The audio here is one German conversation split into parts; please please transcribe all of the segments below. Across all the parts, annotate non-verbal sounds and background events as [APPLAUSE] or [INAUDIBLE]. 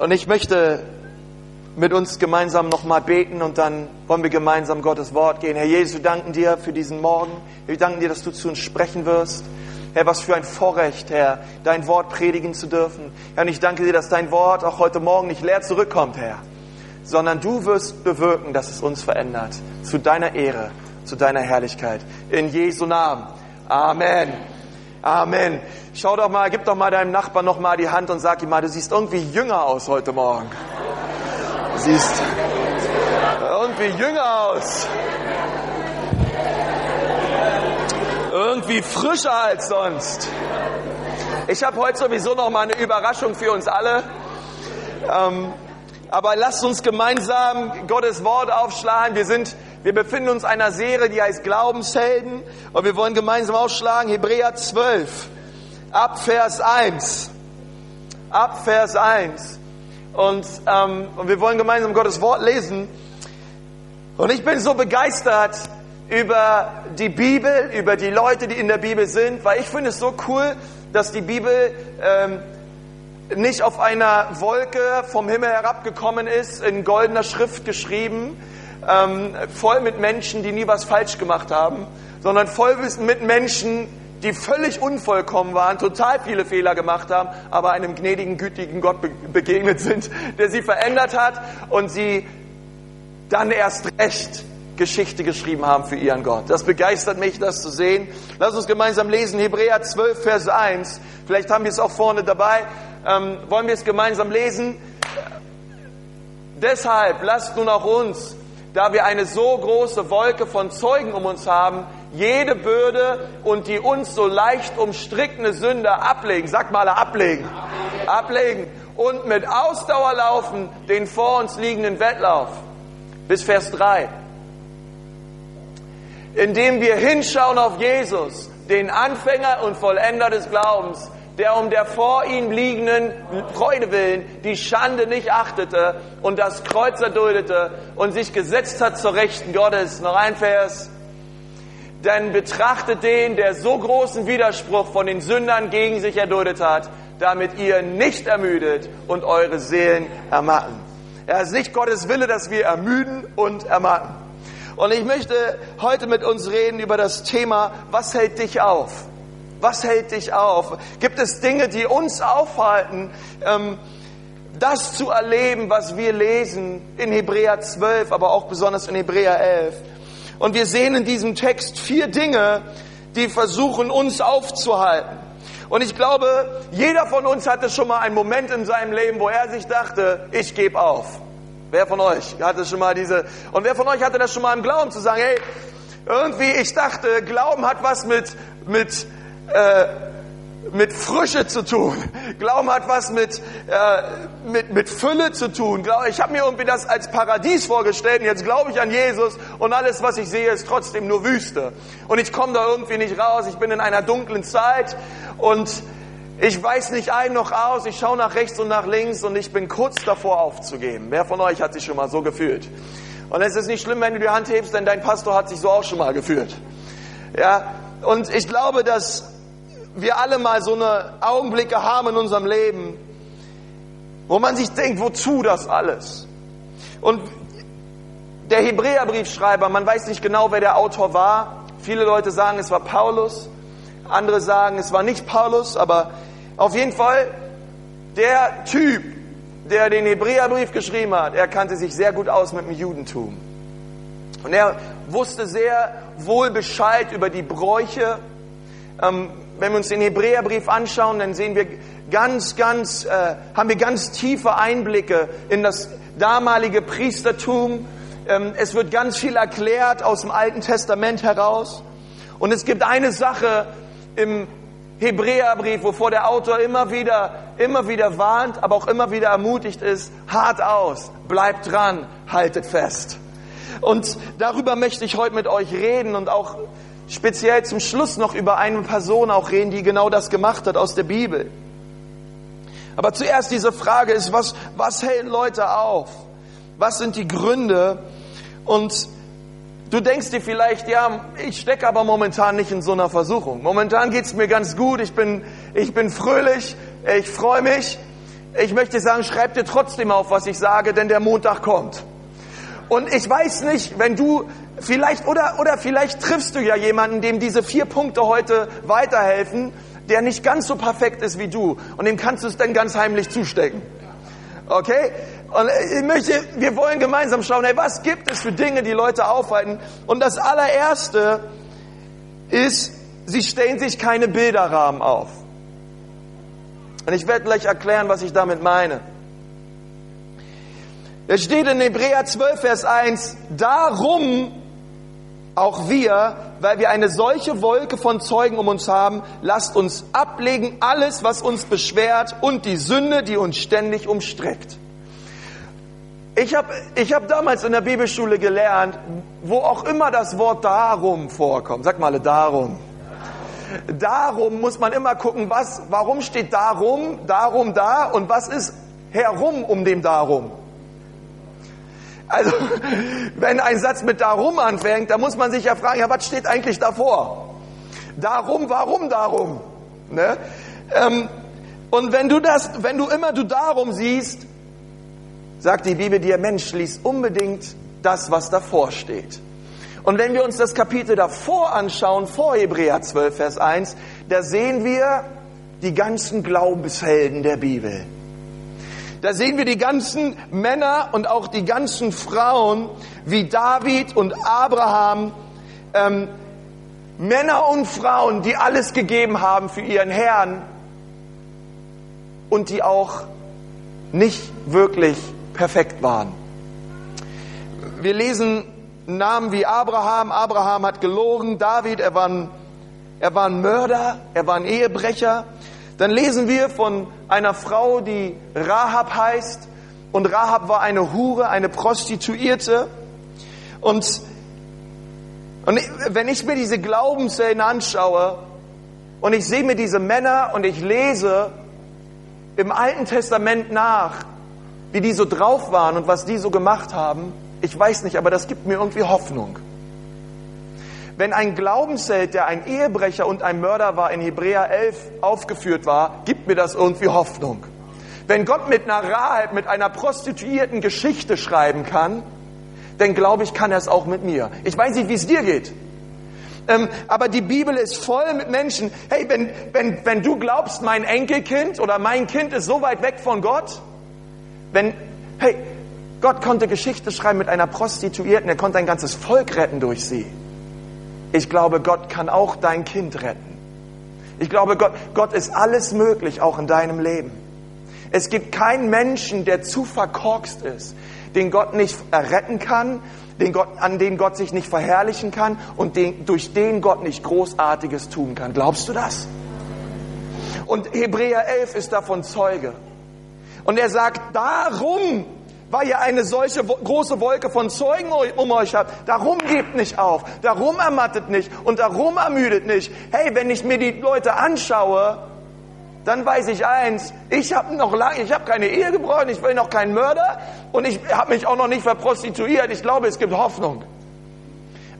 Und ich möchte mit uns gemeinsam nochmal beten und dann wollen wir gemeinsam Gottes Wort gehen. Herr Jesus, wir danken dir für diesen Morgen. Wir danken dir, dass du zu uns sprechen wirst. Herr, was für ein Vorrecht, Herr, dein Wort predigen zu dürfen. Herr, und ich danke dir, dass dein Wort auch heute Morgen nicht leer zurückkommt, Herr, sondern du wirst bewirken, dass es uns verändert. Zu deiner Ehre, zu deiner Herrlichkeit. In Jesu Namen. Amen. Amen. Schau doch mal, gib doch mal deinem Nachbarn noch mal die Hand und sag ihm mal, du siehst irgendwie jünger aus heute Morgen. Du siehst irgendwie jünger aus. Irgendwie frischer als sonst. Ich habe heute sowieso noch mal eine Überraschung für uns alle. Ähm, aber lasst uns gemeinsam Gottes Wort aufschlagen. Wir sind, wir befinden uns in einer Serie, die heißt Glaubenshelden. Und wir wollen gemeinsam aufschlagen Hebräer 12. Ab Vers 1. Ab Vers 1. Und, ähm, und wir wollen gemeinsam Gottes Wort lesen. Und ich bin so begeistert über die Bibel, über die Leute, die in der Bibel sind, weil ich finde es so cool, dass die Bibel ähm, nicht auf einer Wolke vom Himmel herabgekommen ist, in goldener Schrift geschrieben, ähm, voll mit Menschen, die nie was falsch gemacht haben, sondern voll mit Menschen, die völlig unvollkommen waren, total viele Fehler gemacht haben, aber einem gnädigen, gütigen Gott be begegnet sind, der sie verändert hat und sie dann erst recht Geschichte geschrieben haben für ihren Gott. Das begeistert mich, das zu sehen. Lass uns gemeinsam lesen, Hebräer 12, Vers 1. Vielleicht haben wir es auch vorne dabei ähm, wollen wir es gemeinsam lesen. Deshalb lasst nun auch uns, da wir eine so große Wolke von Zeugen um uns haben, jede Bürde und die uns so leicht umstrickende Sünde ablegen. Sag mal ablegen. Ablegen. Und mit Ausdauer laufen den vor uns liegenden Wettlauf. Bis Vers 3. Indem wir hinschauen auf Jesus, den Anfänger und Vollender des Glaubens, der um der vor ihm liegenden Freude willen die Schande nicht achtete und das Kreuz erduldete und sich gesetzt hat zur Rechten Gottes. Noch ein Vers. Denn betrachtet den, der so großen Widerspruch von den Sündern gegen sich erduldet hat, damit ihr nicht ermüdet und eure Seelen ermatten. Er ist nicht Gottes Wille, dass wir ermüden und ermatten. Und ich möchte heute mit uns reden über das Thema, was hält dich auf? Was hält dich auf? Gibt es Dinge, die uns aufhalten, ähm, das zu erleben, was wir lesen in Hebräer 12, aber auch besonders in Hebräer 11? Und wir sehen in diesem Text vier Dinge, die versuchen, uns aufzuhalten. Und ich glaube, jeder von uns hatte schon mal einen Moment in seinem Leben, wo er sich dachte, ich gebe auf. Wer von euch hatte schon mal diese, und wer von euch hatte das schon mal im Glauben zu sagen, hey, irgendwie, ich dachte, Glauben hat was mit, mit, äh, mit Frische zu tun. Glauben hat was mit, äh, mit, mit Fülle zu tun. Ich habe mir irgendwie das als Paradies vorgestellt und jetzt glaube ich an Jesus und alles, was ich sehe, ist trotzdem nur Wüste. Und ich komme da irgendwie nicht raus. Ich bin in einer dunklen Zeit und ich weiß nicht ein noch aus. Ich schaue nach rechts und nach links und ich bin kurz davor aufzugeben. Wer von euch hat sich schon mal so gefühlt? Und es ist nicht schlimm, wenn du die Hand hebst, denn dein Pastor hat sich so auch schon mal gefühlt. Ja, und ich glaube, dass wir alle mal so eine Augenblicke haben in unserem Leben, wo man sich denkt, wozu das alles? Und der Hebräerbriefschreiber, man weiß nicht genau, wer der Autor war. Viele Leute sagen, es war Paulus. Andere sagen, es war nicht Paulus, aber auf jeden Fall der Typ, der den Hebräerbrief geschrieben hat, er kannte sich sehr gut aus mit dem Judentum. Und er wusste sehr wohl Bescheid über die Bräuche, ähm, wenn wir uns den Hebräerbrief anschauen, dann sehen wir ganz, ganz, äh, haben wir ganz tiefe Einblicke in das damalige Priestertum. Ähm, es wird ganz viel erklärt aus dem Alten Testament heraus. Und es gibt eine Sache im Hebräerbrief, wovor der Autor immer wieder, immer wieder warnt, aber auch immer wieder ermutigt ist, hart aus, bleibt dran, haltet fest. Und darüber möchte ich heute mit euch reden und auch speziell zum Schluss noch über eine Person auch reden, die genau das gemacht hat aus der Bibel. Aber zuerst diese Frage ist, was, was hält Leute auf? Was sind die Gründe? Und du denkst dir vielleicht, ja, ich stecke aber momentan nicht in so einer Versuchung. Momentan geht's mir ganz gut, ich bin, ich bin fröhlich, ich freue mich. ich möchte sagen, schreib dir trotzdem auf, was ich sage, denn der Montag kommt. Und ich weiß nicht, wenn du vielleicht oder oder vielleicht triffst du ja jemanden, dem diese vier Punkte heute weiterhelfen, der nicht ganz so perfekt ist wie du und dem kannst du es dann ganz heimlich zustecken. Okay? Und ich möchte, wir wollen gemeinsam schauen, hey, was gibt es für Dinge, die Leute aufhalten? Und das allererste ist, sie stellen sich keine Bilderrahmen auf. Und ich werde gleich erklären, was ich damit meine. Es steht in Hebräer 12, Vers 1, darum auch wir, weil wir eine solche Wolke von Zeugen um uns haben, lasst uns ablegen alles, was uns beschwert und die Sünde, die uns ständig umstreckt. Ich habe ich hab damals in der Bibelschule gelernt, wo auch immer das Wort darum vorkommt, sag mal darum. Darum muss man immer gucken, was, warum steht darum, darum da und was ist herum um dem darum. Also, wenn ein Satz mit darum anfängt, dann muss man sich ja fragen, ja, was steht eigentlich davor? Darum, warum darum? Ne? Ähm, und wenn du das, wenn du immer du darum siehst, sagt die Bibel dir, Mensch, lies unbedingt das, was davor steht. Und wenn wir uns das Kapitel davor anschauen, vor Hebräer 12, Vers 1, da sehen wir die ganzen Glaubenshelden der Bibel. Da sehen wir die ganzen Männer und auch die ganzen Frauen wie David und Abraham, ähm, Männer und Frauen, die alles gegeben haben für ihren Herrn und die auch nicht wirklich perfekt waren. Wir lesen Namen wie Abraham. Abraham hat gelogen. David, er war ein, er war ein Mörder, er war ein Ehebrecher. Dann lesen wir von einer Frau, die Rahab heißt. Und Rahab war eine Hure, eine Prostituierte. Und, und wenn ich mir diese Glaubensszenen anschaue und ich sehe mir diese Männer und ich lese im Alten Testament nach, wie die so drauf waren und was die so gemacht haben, ich weiß nicht, aber das gibt mir irgendwie Hoffnung. Wenn ein Glaubensheld, der ein Ehebrecher und ein Mörder war, in Hebräer 11 aufgeführt war, gibt mir das irgendwie Hoffnung. Wenn Gott mit einer Rahab, mit einer Prostituierten Geschichte schreiben kann, dann glaube ich, kann er es auch mit mir. Ich weiß nicht, wie es dir geht. Ähm, aber die Bibel ist voll mit Menschen. Hey, wenn, wenn, wenn du glaubst, mein Enkelkind oder mein Kind ist so weit weg von Gott, wenn, hey, Gott konnte Geschichte schreiben mit einer Prostituierten, er konnte ein ganzes Volk retten durch sie. Ich glaube, Gott kann auch dein Kind retten. Ich glaube, Gott, Gott ist alles möglich, auch in deinem Leben. Es gibt keinen Menschen, der zu verkorkst ist, den Gott nicht retten kann, den Gott, an den Gott sich nicht verherrlichen kann und den, durch den Gott nicht Großartiges tun kann. Glaubst du das? Und Hebräer 11 ist davon Zeuge. Und er sagt, darum weil ihr eine solche große Wolke von Zeugen um euch habt. Darum gebt nicht auf, darum ermattet nicht und darum ermüdet nicht. Hey, wenn ich mir die Leute anschaue, dann weiß ich eins, ich habe noch lange, ich habe keine Ehe gebrochen, ich will noch keinen Mörder und ich habe mich auch noch nicht verprostituiert. Ich glaube, es gibt Hoffnung.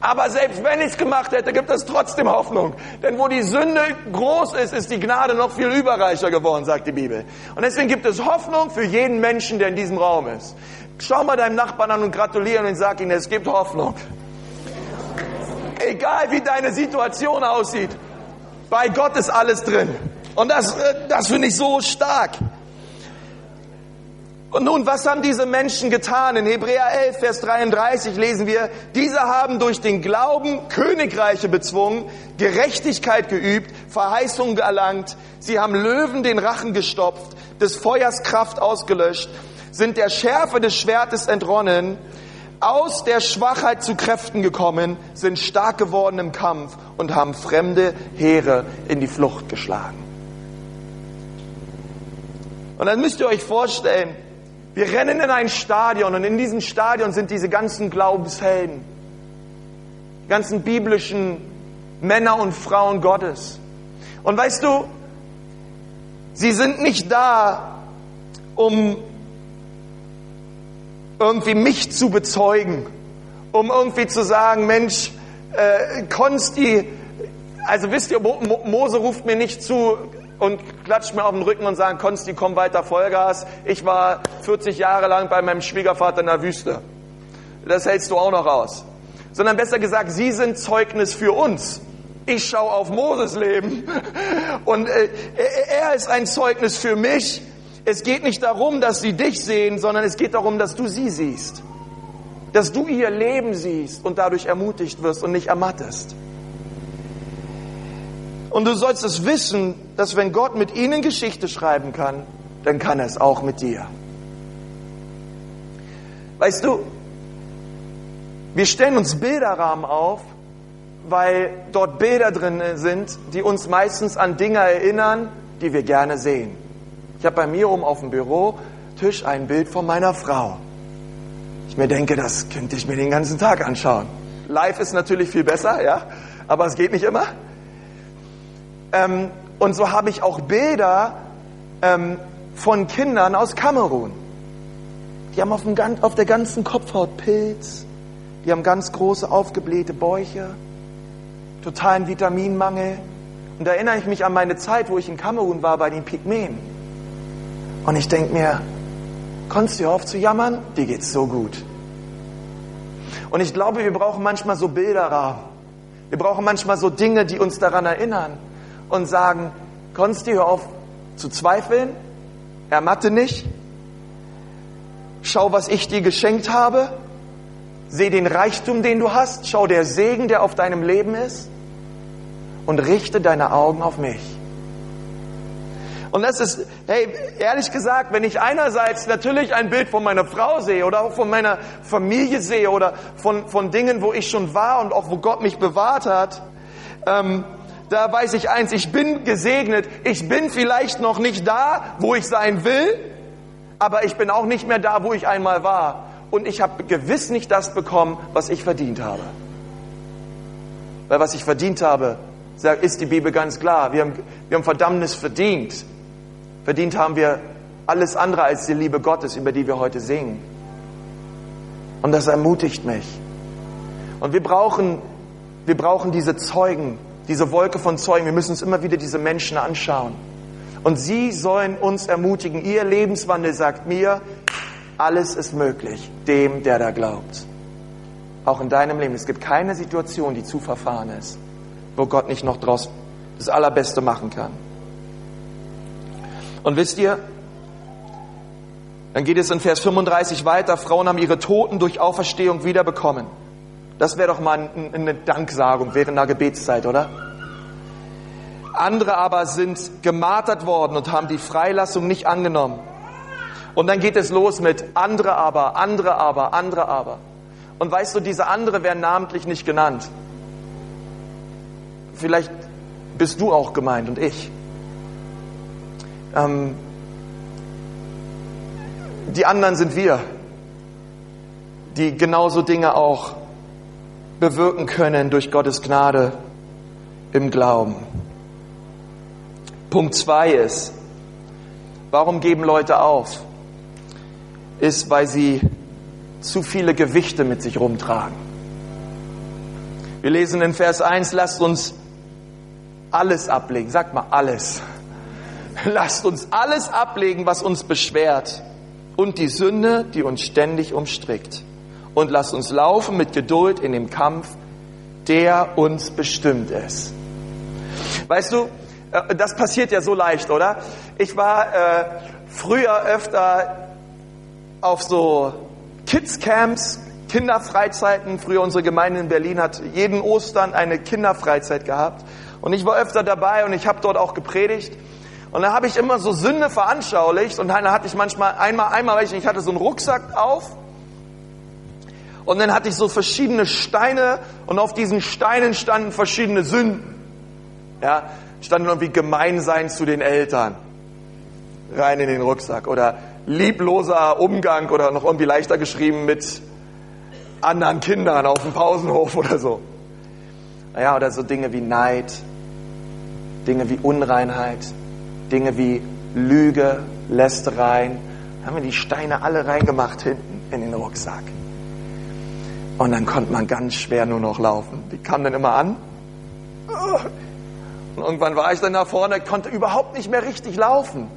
Aber selbst wenn ich es gemacht hätte, gibt es trotzdem Hoffnung. Denn wo die Sünde groß ist, ist die Gnade noch viel überreicher geworden, sagt die Bibel. Und deswegen gibt es Hoffnung für jeden Menschen, der in diesem Raum ist. Schau mal deinem Nachbarn an und gratulieren und sag ihm, es gibt Hoffnung. Egal wie deine Situation aussieht, bei Gott ist alles drin. Und das, äh, das finde ich so stark. Und nun, was haben diese Menschen getan? In Hebräer 11, Vers 33 lesen wir, diese haben durch den Glauben Königreiche bezwungen, Gerechtigkeit geübt, Verheißungen erlangt, sie haben Löwen den Rachen gestopft, des Feuers Kraft ausgelöscht, sind der Schärfe des Schwertes entronnen, aus der Schwachheit zu Kräften gekommen, sind stark geworden im Kampf und haben fremde Heere in die Flucht geschlagen. Und dann müsst ihr euch vorstellen, wir rennen in ein Stadion und in diesem Stadion sind diese ganzen Glaubenshelden, die ganzen biblischen Männer und Frauen Gottes. Und weißt du, sie sind nicht da, um irgendwie mich zu bezeugen, um irgendwie zu sagen, Mensch, äh, Konsti, also wisst ihr, Mose ruft mir nicht zu, und klatscht mir auf den Rücken und sagen, Konsti, komm weiter Vollgas. Ich war 40 Jahre lang bei meinem Schwiegervater in der Wüste. Das hältst du auch noch aus. Sondern besser gesagt, sie sind Zeugnis für uns. Ich schaue auf Moses Leben [LAUGHS] und äh, er ist ein Zeugnis für mich. Es geht nicht darum, dass sie dich sehen, sondern es geht darum, dass du sie siehst. Dass du ihr Leben siehst und dadurch ermutigt wirst und nicht ermattest. Und du sollst es wissen, dass wenn Gott mit ihnen Geschichte schreiben kann, dann kann er es auch mit dir. Weißt du, wir stellen uns Bilderrahmen auf, weil dort Bilder drin sind, die uns meistens an Dinge erinnern, die wir gerne sehen. Ich habe bei mir oben auf dem Bürotisch ein Bild von meiner Frau. Ich mir denke, das könnte ich mir den ganzen Tag anschauen. Live ist natürlich viel besser, ja, aber es geht nicht immer. Ähm, und so habe ich auch Bilder ähm, von Kindern aus Kamerun. Die haben auf, dem, auf der ganzen Kopfhaut Pilz, die haben ganz große aufgeblähte Bäuche, totalen Vitaminmangel. Und da erinnere ich mich an meine Zeit, wo ich in Kamerun war bei den Pygmäen. Und ich denke mir, konntest du auf zu jammern? Dir geht's so gut. Und ich glaube, wir brauchen manchmal so Bilderrahmen. Wir brauchen manchmal so Dinge, die uns daran erinnern und sagen, Konsti, hör auf zu zweifeln, ermatte nicht, schau, was ich dir geschenkt habe, seh den Reichtum, den du hast, schau der Segen, der auf deinem Leben ist. Und richte deine Augen auf mich. Und das ist, hey, ehrlich gesagt, wenn ich einerseits natürlich ein Bild von meiner Frau sehe oder auch von meiner Familie sehe oder von, von Dingen, wo ich schon war und auch wo Gott mich bewahrt hat, ähm, da weiß ich eins, ich bin gesegnet. Ich bin vielleicht noch nicht da, wo ich sein will, aber ich bin auch nicht mehr da, wo ich einmal war. Und ich habe gewiss nicht das bekommen, was ich verdient habe. Weil was ich verdient habe, ist die Bibel ganz klar. Wir haben, wir haben Verdammnis verdient. Verdient haben wir alles andere als die Liebe Gottes, über die wir heute singen. Und das ermutigt mich. Und wir brauchen, wir brauchen diese Zeugen, diese Wolke von Zeugen. Wir müssen uns immer wieder diese Menschen anschauen. Und sie sollen uns ermutigen. Ihr Lebenswandel sagt mir, alles ist möglich, dem, der da glaubt. Auch in deinem Leben. Es gibt keine Situation, die zu verfahren ist, wo Gott nicht noch draus das Allerbeste machen kann. Und wisst ihr, dann geht es in Vers 35 weiter, Frauen haben ihre Toten durch Auferstehung wiederbekommen. Das wäre doch mal eine Danksagung während der Gebetszeit, oder? Andere aber sind gemartert worden und haben die Freilassung nicht angenommen. Und dann geht es los mit andere aber, andere aber, andere aber. Und weißt du, diese andere werden namentlich nicht genannt. Vielleicht bist du auch gemeint und ich. Ähm, die anderen sind wir, die genauso Dinge auch bewirken können durch Gottes Gnade im Glauben. Punkt zwei ist, warum geben Leute auf? Ist, weil sie zu viele Gewichte mit sich rumtragen. Wir lesen in Vers 1, lasst uns alles ablegen. Sagt mal alles. [LAUGHS] Lasst uns alles ablegen, was uns beschwert und die Sünde, die uns ständig umstrickt und lass uns laufen mit Geduld in dem Kampf, der uns bestimmt ist. Weißt du, äh, das passiert ja so leicht, oder? Ich war äh, früher öfter auf so Kids-Camps, Kinderfreizeiten. Früher unsere Gemeinde in Berlin hat jeden Ostern eine Kinderfreizeit gehabt. Und ich war öfter dabei und ich habe dort auch gepredigt. Und da habe ich immer so Sünde veranschaulicht und dann hatte ich manchmal einmal, einmal, ich hatte so einen Rucksack auf und dann hatte ich so verschiedene Steine und auf diesen Steinen standen verschiedene Sünden. Ja, standen irgendwie Gemeinsein zu den Eltern. Rein in den Rucksack. Oder liebloser Umgang oder noch irgendwie leichter geschrieben mit anderen Kindern auf dem Pausenhof oder so. Naja, oder so Dinge wie Neid, Dinge wie Unreinheit, Dinge wie Lüge, Lästereien. Haben wir die Steine alle reingemacht hinten in den Rucksack. Und dann konnte man ganz schwer nur noch laufen. Die kamen dann immer an Und irgendwann war ich dann da vorne, konnte überhaupt nicht mehr richtig laufen.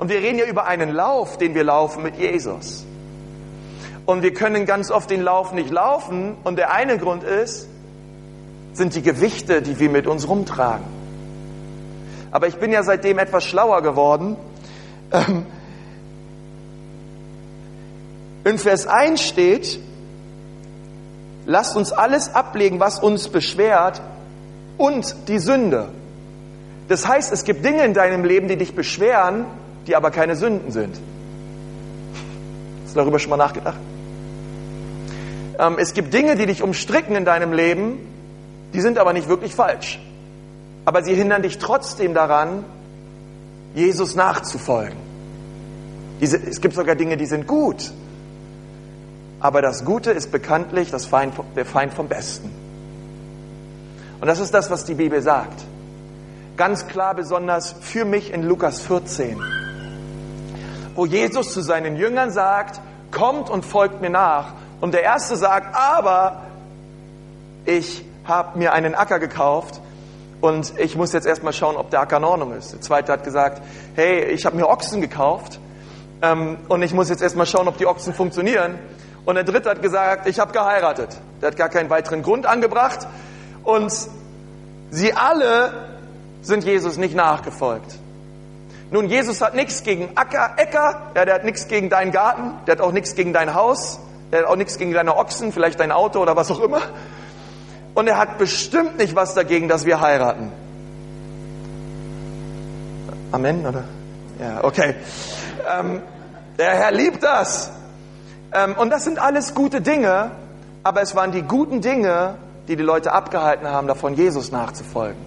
Und wir reden ja über einen Lauf, den wir laufen mit Jesus. Und wir können ganz oft den Lauf nicht laufen. Und der eine Grund ist, sind die Gewichte, die wir mit uns rumtragen. Aber ich bin ja seitdem etwas schlauer geworden. Ähm, in Vers 1 steht, lasst uns alles ablegen, was uns beschwert und die Sünde. Das heißt, es gibt Dinge in deinem Leben, die dich beschweren, die aber keine Sünden sind. Hast du darüber schon mal nachgedacht? Ähm, es gibt Dinge, die dich umstricken in deinem Leben, die sind aber nicht wirklich falsch. Aber sie hindern dich trotzdem daran, Jesus nachzufolgen. Es gibt sogar Dinge, die sind gut. Aber das Gute ist bekanntlich das Feind, der Feind vom Besten. Und das ist das, was die Bibel sagt. Ganz klar besonders für mich in Lukas 14, wo Jesus zu seinen Jüngern sagt, kommt und folgt mir nach. Und der Erste sagt, aber ich habe mir einen Acker gekauft und ich muss jetzt erstmal schauen, ob der Acker in Ordnung ist. Der Zweite hat gesagt, hey, ich habe mir Ochsen gekauft ähm, und ich muss jetzt erstmal schauen, ob die Ochsen funktionieren. Und der Dritte hat gesagt, ich habe geheiratet. Der hat gar keinen weiteren Grund angebracht. Und sie alle sind Jesus nicht nachgefolgt. Nun, Jesus hat nichts gegen Acker, Äcker, ja, der hat nichts gegen deinen Garten, der hat auch nichts gegen dein Haus, der hat auch nichts gegen deine Ochsen, vielleicht dein Auto oder was auch immer. Und er hat bestimmt nicht was dagegen, dass wir heiraten. Amen, oder? Ja, okay. Ähm, der Herr liebt das. Ähm, und das sind alles gute Dinge, aber es waren die guten Dinge, die die Leute abgehalten haben, davon Jesus nachzufolgen.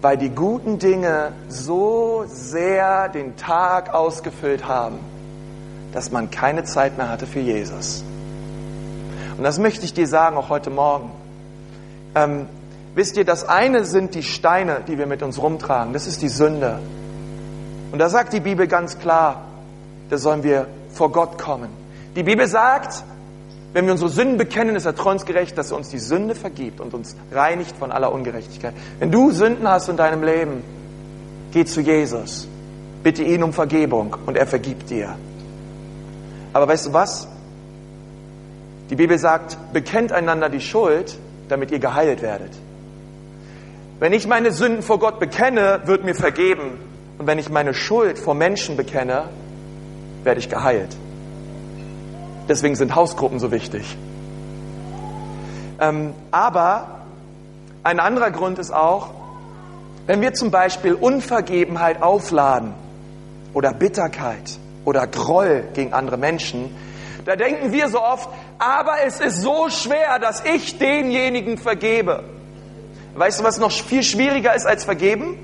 Weil die guten Dinge so sehr den Tag ausgefüllt haben, dass man keine Zeit mehr hatte für Jesus. Und das möchte ich dir sagen, auch heute Morgen. Ähm, wisst ihr, das eine sind die Steine, die wir mit uns rumtragen. Das ist die Sünde. Und da sagt die Bibel ganz klar, da sollen wir vor Gott kommen. Die Bibel sagt, wenn wir unsere Sünden bekennen, ist er treuensgerecht, dass er uns die Sünde vergibt und uns reinigt von aller Ungerechtigkeit. Wenn du Sünden hast in deinem Leben, geh zu Jesus. Bitte ihn um Vergebung und er vergibt dir. Aber weißt du was? Die Bibel sagt, bekennt einander die Schuld, damit ihr geheilt werdet. Wenn ich meine Sünden vor Gott bekenne, wird mir vergeben. Und wenn ich meine Schuld vor Menschen bekenne, werde ich geheilt. Deswegen sind Hausgruppen so wichtig. Ähm, aber ein anderer Grund ist auch, wenn wir zum Beispiel Unvergebenheit aufladen oder Bitterkeit oder Groll gegen andere Menschen, da denken wir so oft, aber es ist so schwer, dass ich denjenigen vergebe. Weißt du, was noch viel schwieriger ist als vergeben?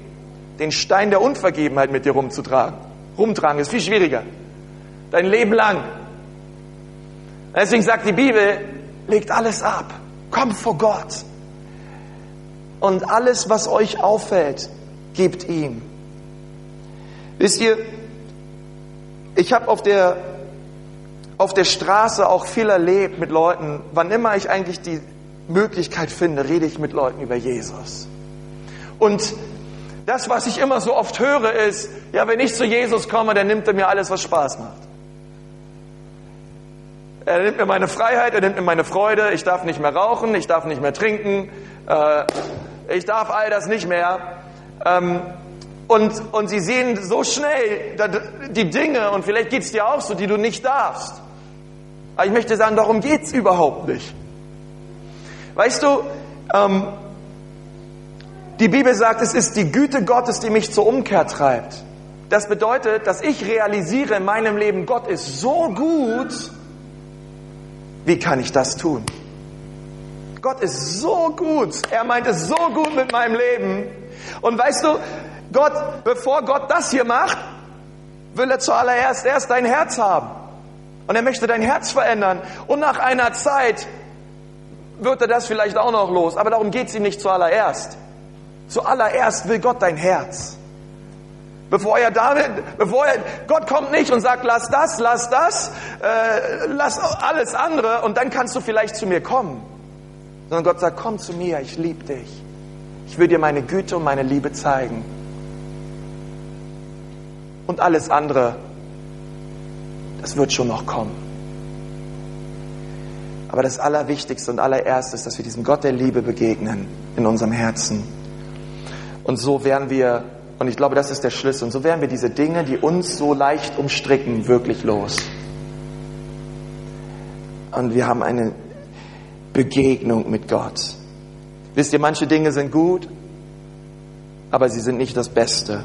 Den Stein der Unvergebenheit mit dir rumzutragen. Rumtragen ist viel schwieriger. Dein Leben lang. Deswegen sagt die Bibel, legt alles ab. Kommt vor Gott. Und alles, was euch auffällt, gebt ihm. Wisst ihr, ich habe auf der auf der Straße auch viel erlebt mit Leuten. Wann immer ich eigentlich die Möglichkeit finde, rede ich mit Leuten über Jesus. Und das, was ich immer so oft höre, ist, ja, wenn ich zu Jesus komme, dann nimmt er mir alles, was Spaß macht. Er nimmt mir meine Freiheit, er nimmt mir meine Freude, ich darf nicht mehr rauchen, ich darf nicht mehr trinken, äh, ich darf all das nicht mehr. Ähm, und, und sie sehen so schnell die Dinge, und vielleicht geht es dir auch so, die du nicht darfst. Aber ich möchte sagen, darum geht es überhaupt nicht. Weißt du, ähm, die Bibel sagt, es ist die Güte Gottes, die mich zur Umkehr treibt. Das bedeutet, dass ich realisiere in meinem Leben, Gott ist so gut, wie kann ich das tun? Gott ist so gut. Er meint es so gut mit meinem Leben. Und weißt du, Gott, bevor Gott das hier macht, will er zuallererst erst dein Herz haben. Und er möchte dein Herz verändern. Und nach einer Zeit wird er das vielleicht auch noch los. Aber darum geht es ihm nicht zuallererst. Zuallererst will Gott dein Herz. Bevor er damit, bevor er, Gott kommt nicht und sagt, lass das, lass das, äh, lass alles andere und dann kannst du vielleicht zu mir kommen. Sondern Gott sagt, komm zu mir, ich liebe dich. Ich will dir meine Güte und meine Liebe zeigen. Und alles andere, das wird schon noch kommen. Aber das Allerwichtigste und allererste ist, dass wir diesem Gott der Liebe begegnen in unserem Herzen. Und so werden wir, und ich glaube, das ist der Schlüssel, und so werden wir diese Dinge, die uns so leicht umstricken, wirklich los. Und wir haben eine Begegnung mit Gott. Wisst ihr, manche Dinge sind gut, aber sie sind nicht das Beste.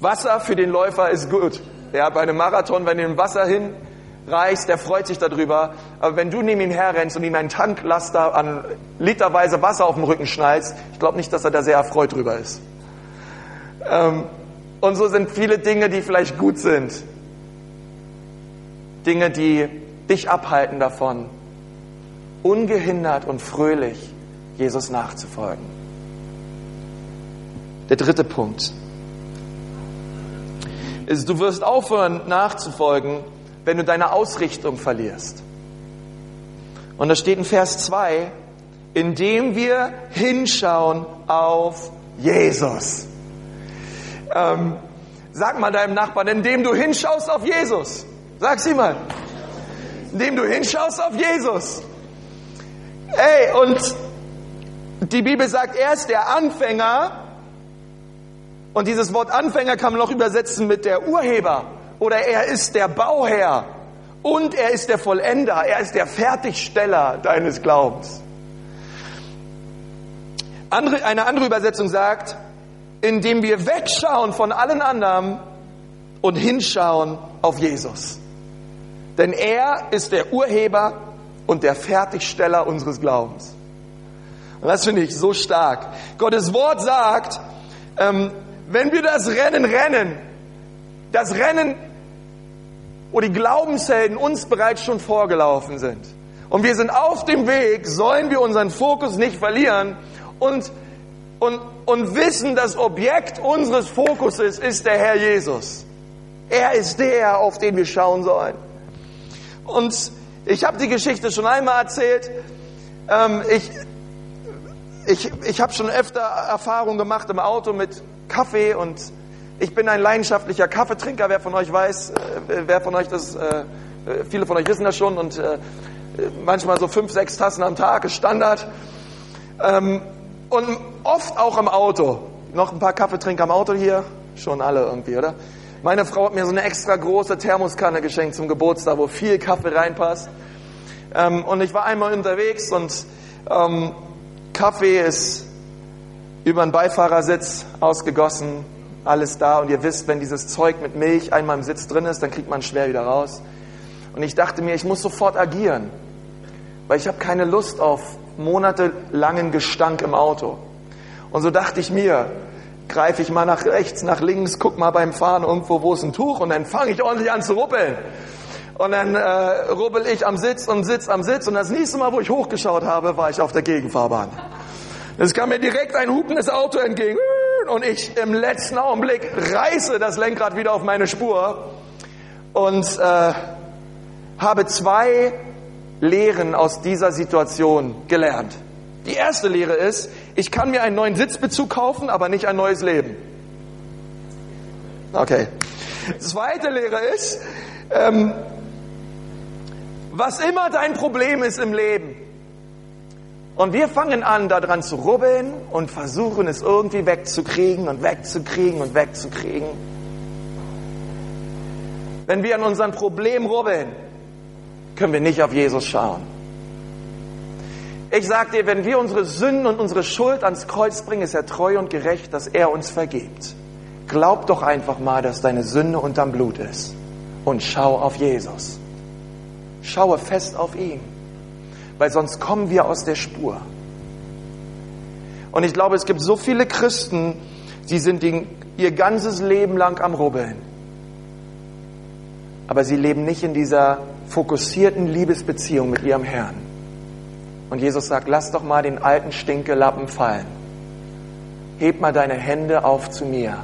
Wasser für den Läufer ist gut. Ja, bei einem Marathon, wenn du im Wasser hinreichst, der freut sich darüber. Aber wenn du neben ihm herrennst und ihm einen Tanklaster an literweise Wasser auf dem Rücken schnallst, ich glaube nicht, dass er da sehr erfreut drüber ist. Ähm, und so sind viele Dinge, die vielleicht gut sind. Dinge, die dich abhalten davon, ungehindert und fröhlich Jesus nachzufolgen. Der dritte Punkt ist, du wirst aufhören nachzufolgen, wenn du deine Ausrichtung verlierst. Und da steht in Vers 2, indem wir hinschauen auf Jesus. Ähm, sag mal deinem Nachbarn, indem du hinschaust auf Jesus. Sag sie mal. Indem du hinschaust auf Jesus. Ey, und die Bibel sagt, er ist der Anfänger. Und dieses Wort Anfänger kann man noch übersetzen mit der Urheber. Oder er ist der Bauherr. Und er ist der Vollender. Er ist der Fertigsteller deines Glaubens. Andere, eine andere Übersetzung sagt, indem wir wegschauen von allen anderen und hinschauen auf Jesus. Denn er ist der Urheber und der Fertigsteller unseres Glaubens. Und das finde ich so stark. Gottes Wort sagt, ähm, wenn wir das Rennen rennen, das Rennen, wo die Glaubenshelden uns bereits schon vorgelaufen sind, und wir sind auf dem Weg, sollen wir unseren Fokus nicht verlieren und, und, und wissen, das Objekt unseres Fokuses ist der Herr Jesus. Er ist der, auf den wir schauen sollen. Und ich habe die Geschichte schon einmal erzählt. Ähm, ich ich, ich habe schon öfter Erfahrungen gemacht im Auto mit Kaffee und ich bin ein leidenschaftlicher Kaffeetrinker. Wer von euch weiß, äh, wer von euch das, äh, viele von euch wissen das schon und äh, manchmal so fünf, sechs Tassen am Tag ist Standard. Ähm, und oft auch im Auto. Noch ein paar Kaffeetrinker im Auto hier? Schon alle irgendwie, oder? Meine Frau hat mir so eine extra große Thermoskanne geschenkt zum Geburtstag, wo viel Kaffee reinpasst. Ähm, und ich war einmal unterwegs und ähm, Kaffee ist über den Beifahrersitz ausgegossen, alles da. Und ihr wisst, wenn dieses Zeug mit Milch einmal im Sitz drin ist, dann kriegt man schwer wieder raus. Und ich dachte mir, ich muss sofort agieren, weil ich habe keine Lust auf monatelangen Gestank im Auto. Und so dachte ich mir, greife ich mal nach rechts, nach links, guck mal beim Fahren irgendwo, wo ist ein Tuch und dann fange ich ordentlich an zu ruppeln. Und dann äh, rubbel ich am Sitz und Sitz am Sitz und das nächste Mal, wo ich hochgeschaut habe, war ich auf der Gegenfahrbahn. Es kam mir direkt ein hupendes Auto entgegen und ich im letzten Augenblick reiße das Lenkrad wieder auf meine Spur und äh, habe zwei Lehren aus dieser Situation gelernt. Die erste Lehre ist, ich kann mir einen neuen Sitzbezug kaufen, aber nicht ein neues Leben. Okay. Zweite Lehre ist, ähm, was immer dein Problem ist im Leben, und wir fangen an, daran zu rubbeln und versuchen es irgendwie wegzukriegen und wegzukriegen und wegzukriegen. Wenn wir an unserem Problem rubbeln, können wir nicht auf Jesus schauen. Ich sage dir, wenn wir unsere Sünden und unsere Schuld ans Kreuz bringen, ist er treu und gerecht, dass er uns vergibt. Glaub doch einfach mal, dass deine Sünde unterm Blut ist und schau auf Jesus. Schaue fest auf ihn, weil sonst kommen wir aus der Spur. Und ich glaube, es gibt so viele Christen, die sind ihr ganzes Leben lang am Rubbeln. Aber sie leben nicht in dieser fokussierten Liebesbeziehung mit ihrem Herrn. Und Jesus sagt, lass doch mal den alten Stinkelappen fallen. Heb mal deine Hände auf zu mir.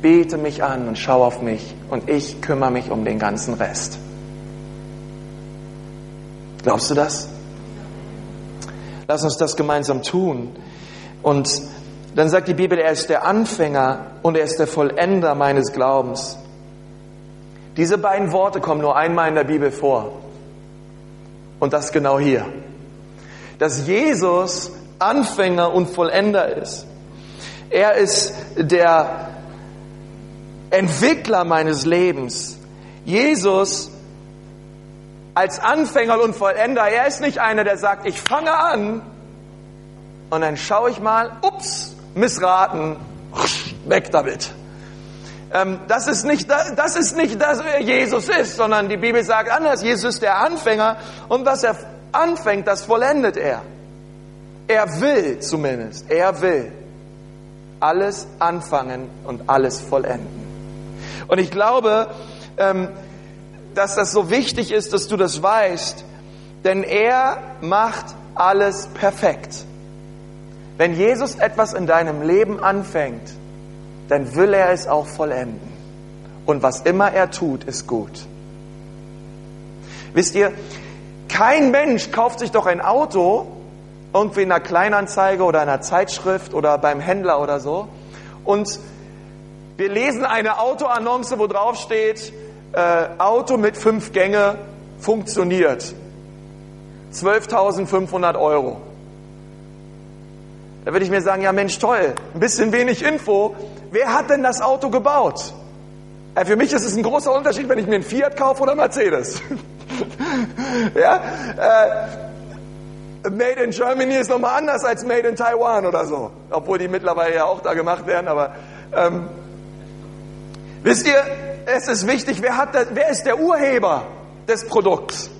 Bete mich an und schau auf mich und ich kümmere mich um den ganzen Rest. Glaubst du das? Lass uns das gemeinsam tun. Und Dann sagt die Bibel, er ist der Anfänger und er ist der Vollender meines Glaubens. Diese beiden Worte kommen nur einmal in der Bibel vor. Und das genau hier. Dass Jesus Anfänger und Vollender ist. Er ist der Entwickler meines Lebens. Jesus als Anfänger und Vollender, er ist nicht einer, der sagt, ich fange an und dann schaue ich mal, ups, missraten, weg damit. Ähm, das ist nicht, das ist nicht, dass er Jesus ist, sondern die Bibel sagt anders. Jesus ist der Anfänger und was er anfängt, das vollendet er. Er will zumindest, er will alles anfangen und alles vollenden. Und ich glaube, ähm, dass das so wichtig ist, dass du das weißt, denn er macht alles perfekt. Wenn Jesus etwas in deinem Leben anfängt, dann will er es auch vollenden. Und was immer er tut, ist gut. Wisst ihr, kein Mensch kauft sich doch ein Auto irgendwie in einer Kleinanzeige oder einer Zeitschrift oder beim Händler oder so und wir lesen eine Autoannonce, wo drauf steht, äh, Auto mit fünf Gänge funktioniert. 12.500 Euro. Da würde ich mir sagen, ja Mensch, toll, ein bisschen wenig Info. Wer hat denn das Auto gebaut? Ja, für mich ist es ein großer Unterschied, wenn ich mir einen Fiat kaufe oder Mercedes. [LAUGHS] ja, äh, Made in Germany ist nochmal anders als Made in Taiwan oder so. Obwohl die mittlerweile ja auch da gemacht werden, aber ähm, wisst ihr, es ist wichtig, wer, hat das, wer ist der Urheber des Produkts?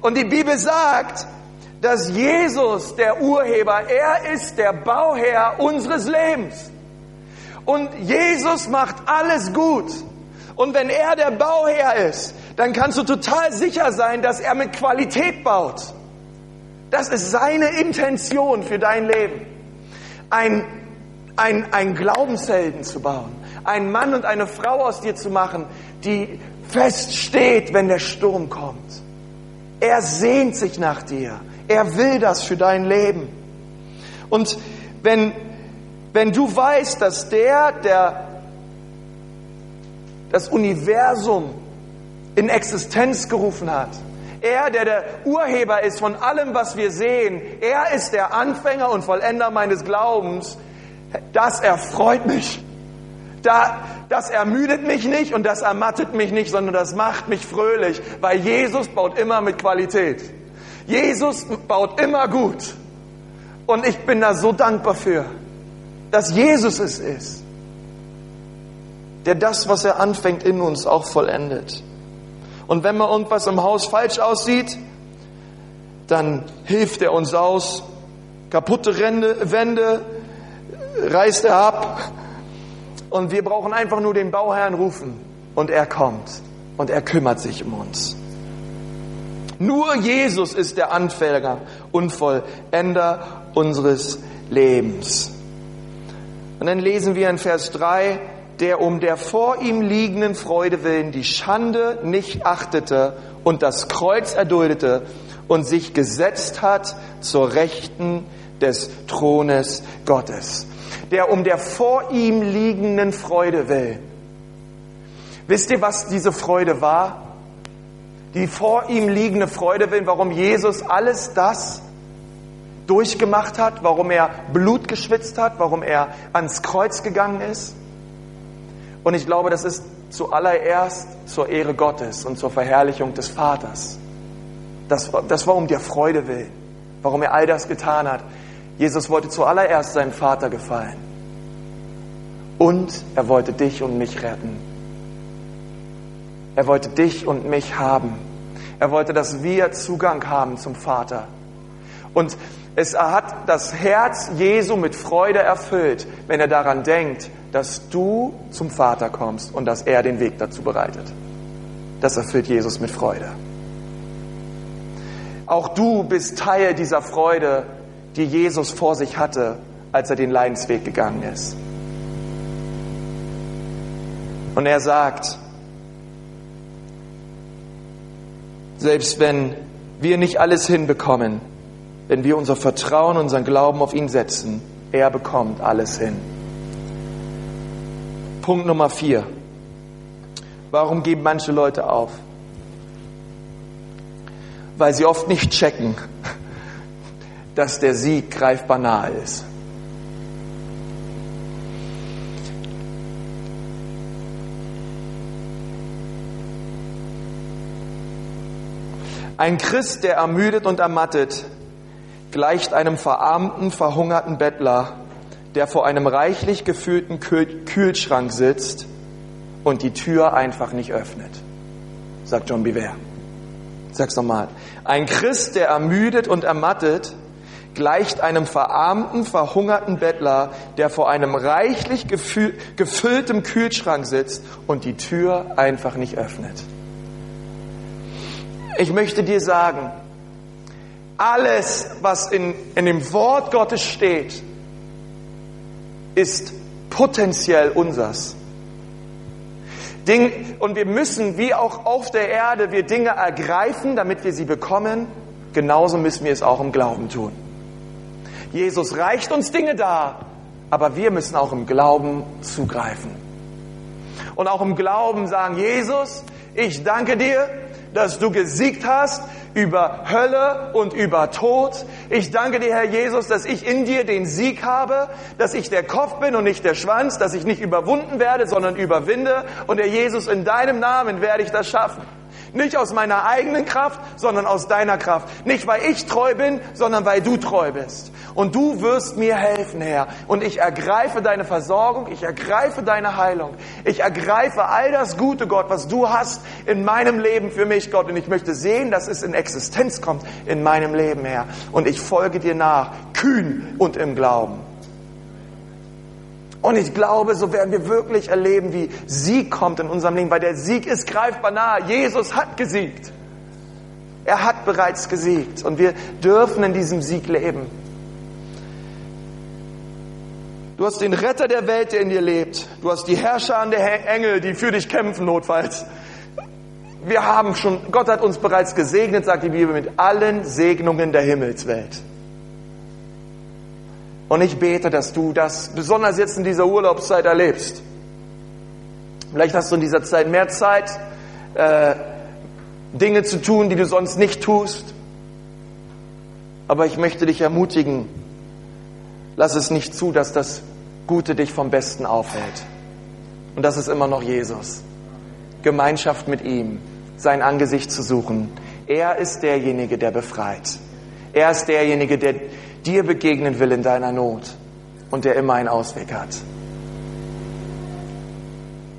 Und die Bibel sagt, dass Jesus der Urheber, er ist der Bauherr unseres Lebens. Und Jesus macht alles gut. Und wenn er der Bauherr ist, dann kannst du total sicher sein, dass er mit Qualität baut. Das ist seine Intention für dein Leben. Ein, ein, ein Glaubenshelden zu bauen einen Mann und eine Frau aus dir zu machen, die feststeht, wenn der Sturm kommt. Er sehnt sich nach dir. Er will das für dein Leben. Und wenn, wenn du weißt, dass der, der das Universum in Existenz gerufen hat, er, der der Urheber ist von allem, was wir sehen, er ist der Anfänger und Vollender meines Glaubens, das erfreut mich. Da, das ermüdet mich nicht und das ermattet mich nicht, sondern das macht mich fröhlich, weil Jesus baut immer mit Qualität. Jesus baut immer gut. Und ich bin da so dankbar für, dass Jesus es ist, der das, was er anfängt, in uns auch vollendet. Und wenn mal irgendwas im Haus falsch aussieht, dann hilft er uns aus. Kaputte Wände reißt er ab und wir brauchen einfach nur den Bauherrn rufen und er kommt und er kümmert sich um uns. Nur Jesus ist der Anfänger und Vollender unseres Lebens. Und dann lesen wir in Vers 3, der um der vor ihm liegenden Freude willen die Schande nicht achtete und das Kreuz erduldete und sich gesetzt hat zur Rechten des Thrones Gottes der um der vor ihm liegenden Freude will. Wisst ihr, was diese Freude war? Die vor ihm liegende Freude will, warum Jesus alles das durchgemacht hat, warum er Blut geschwitzt hat, warum er ans Kreuz gegangen ist. Und ich glaube, das ist zuallererst zur Ehre Gottes und zur Verherrlichung des Vaters. Das, das war um der Freude willen, warum er all das getan hat. Jesus wollte zuallererst seinem Vater gefallen. Und er wollte dich und mich retten. Er wollte dich und mich haben. Er wollte, dass wir Zugang haben zum Vater. Und es hat das Herz Jesu mit Freude erfüllt, wenn er daran denkt, dass du zum Vater kommst und dass er den Weg dazu bereitet. Das erfüllt Jesus mit Freude. Auch du bist Teil dieser Freude, die Jesus vor sich hatte, als er den Leidensweg gegangen ist. Und er sagt, selbst wenn wir nicht alles hinbekommen, wenn wir unser Vertrauen, unseren Glauben auf ihn setzen, er bekommt alles hin. Punkt Nummer vier. Warum geben manche Leute auf? Weil sie oft nicht checken, [LAUGHS] dass der Sieg greifbar nahe ist. Ein Christ, der ermüdet und ermattet, gleicht einem verarmten, verhungerten Bettler, der vor einem reichlich gefüllten Kühlschrank sitzt und die Tür einfach nicht öffnet, sagt John Biver. Sag's nochmal. Ein Christ, der ermüdet und ermattet, gleicht einem verarmten, verhungerten Bettler, der vor einem reichlich gefüllten Kühlschrank sitzt und die Tür einfach nicht öffnet. Ich möchte dir sagen, alles, was in, in dem Wort Gottes steht, ist potenziell unsers. Ding, und wir müssen, wie auch auf der Erde, wir Dinge ergreifen, damit wir sie bekommen, genauso müssen wir es auch im Glauben tun. Jesus reicht uns Dinge dar, aber wir müssen auch im Glauben zugreifen. Und auch im Glauben sagen, Jesus, ich danke dir, dass du gesiegt hast über Hölle und über Tod. Ich danke dir, Herr Jesus, dass ich in dir den Sieg habe, dass ich der Kopf bin und nicht der Schwanz, dass ich nicht überwunden werde, sondern überwinde. Und Herr Jesus, in deinem Namen werde ich das schaffen. Nicht aus meiner eigenen Kraft, sondern aus deiner Kraft. Nicht weil ich treu bin, sondern weil du treu bist. Und du wirst mir helfen, Herr. Und ich ergreife deine Versorgung, ich ergreife deine Heilung. Ich ergreife all das Gute, Gott, was du hast in meinem Leben für mich, Gott. Und ich möchte sehen, dass es in Existenz kommt in meinem Leben, Herr. Und ich folge dir nach, kühn und im Glauben. Und ich glaube, so werden wir wirklich erleben, wie Sieg kommt in unserem Leben, weil der Sieg ist greifbar nahe. Jesus hat gesiegt. Er hat bereits gesiegt und wir dürfen in diesem Sieg leben. Du hast den Retter der Welt, der in dir lebt. Du hast die Herrscher an der Engel, die für dich kämpfen, notfalls. Wir haben schon, Gott hat uns bereits gesegnet, sagt die Bibel, mit allen Segnungen der Himmelswelt. Und ich bete, dass du das besonders jetzt in dieser Urlaubszeit erlebst. Vielleicht hast du in dieser Zeit mehr Zeit, äh, Dinge zu tun, die du sonst nicht tust. Aber ich möchte dich ermutigen, lass es nicht zu, dass das Gute dich vom Besten aufhält. Und das ist immer noch Jesus. Gemeinschaft mit ihm, sein Angesicht zu suchen. Er ist derjenige, der befreit. Er ist derjenige, der dir begegnen will in deiner Not und der immer einen Ausweg hat.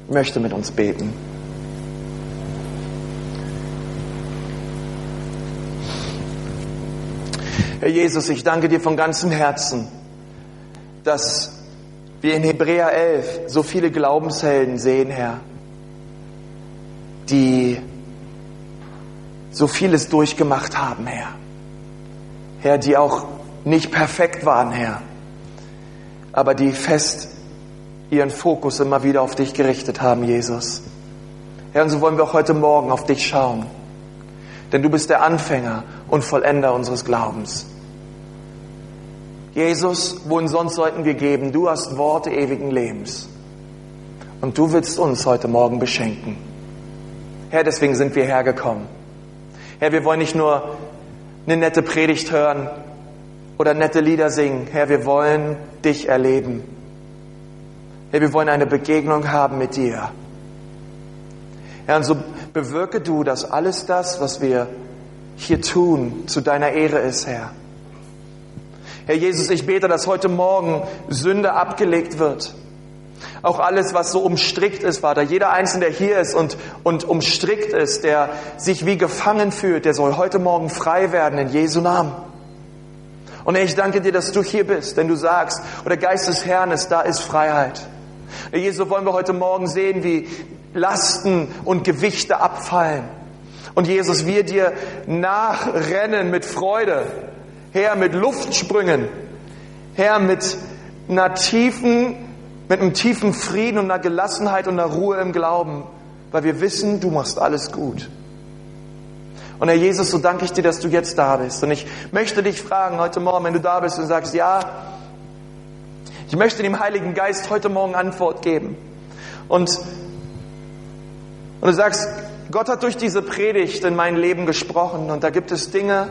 Ich möchte mit uns beten. Herr Jesus, ich danke dir von ganzem Herzen, dass wir in Hebräer 11 so viele Glaubenshelden sehen, Herr, die so vieles durchgemacht haben, Herr. Herr, die auch nicht perfekt waren, Herr, aber die fest ihren Fokus immer wieder auf dich gerichtet haben, Jesus. Herr, und so wollen wir auch heute Morgen auf dich schauen, denn du bist der Anfänger und Vollender unseres Glaubens. Jesus, wohin sonst sollten wir geben? Du hast Worte ewigen Lebens. Und du willst uns heute Morgen beschenken. Herr, deswegen sind wir hergekommen. Herr, wir wollen nicht nur eine nette Predigt hören, oder nette Lieder singen. Herr, wir wollen dich erleben. Herr, wir wollen eine Begegnung haben mit dir. Herr, und so bewirke du, dass alles das, was wir hier tun, zu deiner Ehre ist, Herr. Herr Jesus, ich bete, dass heute Morgen Sünde abgelegt wird. Auch alles, was so umstrickt ist, Vater. Jeder Einzelne, der hier ist und, und umstrickt ist, der sich wie gefangen fühlt, der soll heute Morgen frei werden in Jesu Namen. Und ich danke dir, dass du hier bist, denn du sagst, oder der Geist des Herrn ist, da ist Freiheit. So wollen wir heute Morgen sehen, wie Lasten und Gewichte abfallen. Und Jesus, wir dir nachrennen mit Freude. Herr, mit Luftsprüngen. Herr, mit einer tiefen, mit einem tiefen Frieden und einer Gelassenheit und einer Ruhe im Glauben, weil wir wissen, du machst alles gut. Und Herr Jesus, so danke ich dir, dass du jetzt da bist. Und ich möchte dich fragen heute Morgen, wenn du da bist und sagst, ja, Ich möchte dem Heiligen Geist heute Morgen Antwort geben. Und, und du sagst, Gott hat durch diese Predigt in mein Leben gesprochen und da gibt es Dinge,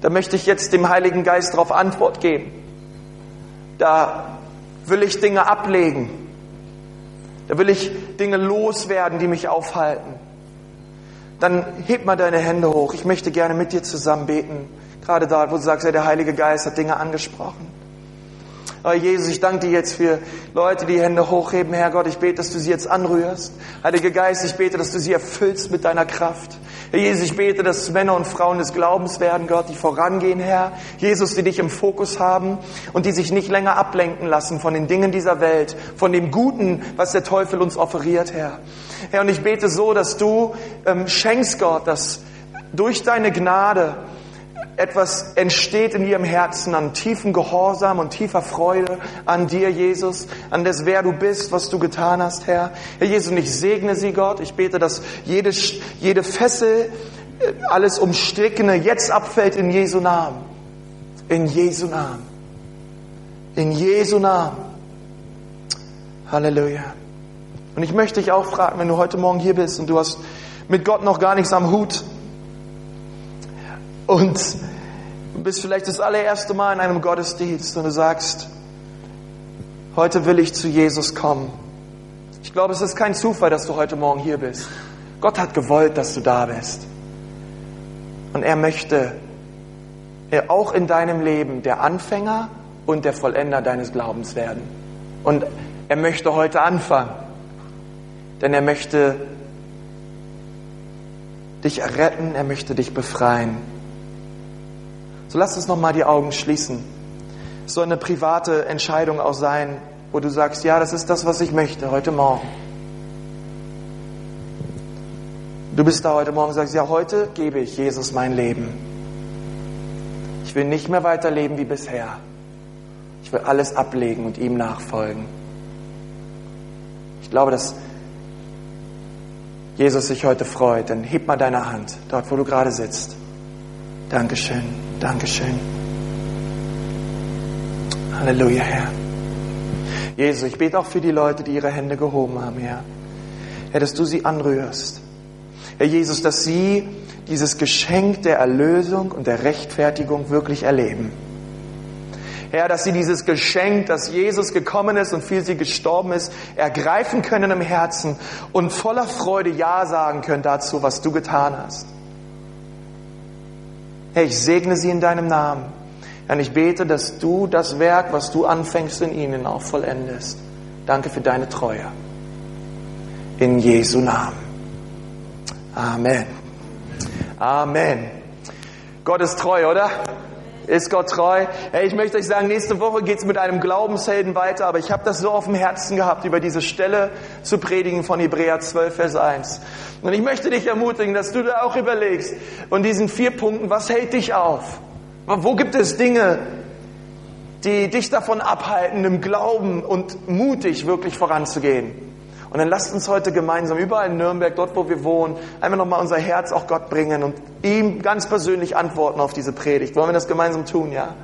da möchte ich jetzt dem Heiligen Geist darauf Antwort geben. Da will ich Dinge ablegen. Da will ich Dinge loswerden, die mich aufhalten. Dann heb mal deine Hände hoch. Ich möchte gerne mit dir zusammen beten. Gerade da, wo du sagst, ja, der Heilige Geist hat Dinge angesprochen. Oh Jesus, ich danke dir jetzt für Leute, die Hände hochheben. Herr Gott, ich bete, dass du sie jetzt anrührst. Heiliger Geist, ich bete, dass du sie erfüllst mit deiner Kraft. Herr Jesus, ich bete, dass Männer und Frauen des Glaubens werden, Gott, die vorangehen, Herr. Jesus, die dich im Fokus haben und die sich nicht länger ablenken lassen von den Dingen dieser Welt, von dem Guten, was der Teufel uns offeriert, Herr. Herr, und ich bete so, dass du ähm, schenkst, Gott, dass durch deine Gnade etwas entsteht in ihrem Herzen an tiefen Gehorsam und tiefer Freude an dir, Jesus, an das, wer du bist, was du getan hast, Herr. Herr Jesus, und ich segne sie, Gott. Ich bete, dass jede, jede Fessel, äh, alles Umstrickene jetzt abfällt in Jesu Namen. In Jesu Namen. In Jesu Namen. Halleluja. Und ich möchte dich auch fragen, wenn du heute Morgen hier bist und du hast mit Gott noch gar nichts am Hut, und du bist vielleicht das allererste Mal in einem Gottesdienst und du sagst, heute will ich zu Jesus kommen. Ich glaube, es ist kein Zufall, dass du heute Morgen hier bist. Gott hat gewollt, dass du da bist. Und er möchte er auch in deinem Leben der Anfänger und der Vollender deines Glaubens werden. Und er möchte heute anfangen, denn er möchte dich erretten, er möchte dich befreien. So lass uns nochmal die Augen schließen. Es soll eine private Entscheidung auch sein, wo du sagst, ja, das ist das, was ich möchte heute Morgen. Du bist da heute Morgen und sagst, ja, heute gebe ich Jesus mein Leben. Ich will nicht mehr weiterleben wie bisher. Ich will alles ablegen und ihm nachfolgen. Ich glaube, dass Jesus sich heute freut. Dann heb mal deine Hand, dort wo du gerade sitzt. Dankeschön, Dankeschön. Halleluja, Herr. Jesus, ich bete auch für die Leute, die ihre Hände gehoben haben, Herr. Herr, dass du sie anrührst. Herr Jesus, dass sie dieses Geschenk der Erlösung und der Rechtfertigung wirklich erleben. Herr, dass sie dieses Geschenk, dass Jesus gekommen ist und für sie gestorben ist, ergreifen können im Herzen und voller Freude Ja sagen können dazu, was du getan hast. Herr, ich segne sie in deinem Namen. Herr, ich bete, dass du das Werk, was du anfängst in ihnen, auch vollendest. Danke für deine Treue. In Jesu Namen. Amen. Amen. Gott ist treu, oder? Ist Gott treu? Hey, ich möchte euch sagen, nächste Woche geht's mit einem Glaubenshelden weiter, aber ich habe das so auf dem Herzen gehabt, über diese Stelle zu predigen von Hebräer 12, Vers 1. Und ich möchte dich ermutigen, dass du da auch überlegst und diesen vier Punkten, was hält dich auf? Wo gibt es Dinge, die dich davon abhalten, im Glauben und mutig wirklich voranzugehen? Und dann lasst uns heute gemeinsam überall in Nürnberg, dort wo wir wohnen, einfach nochmal unser Herz auch Gott bringen und ihm ganz persönlich antworten auf diese Predigt. Wollen wir das gemeinsam tun, ja?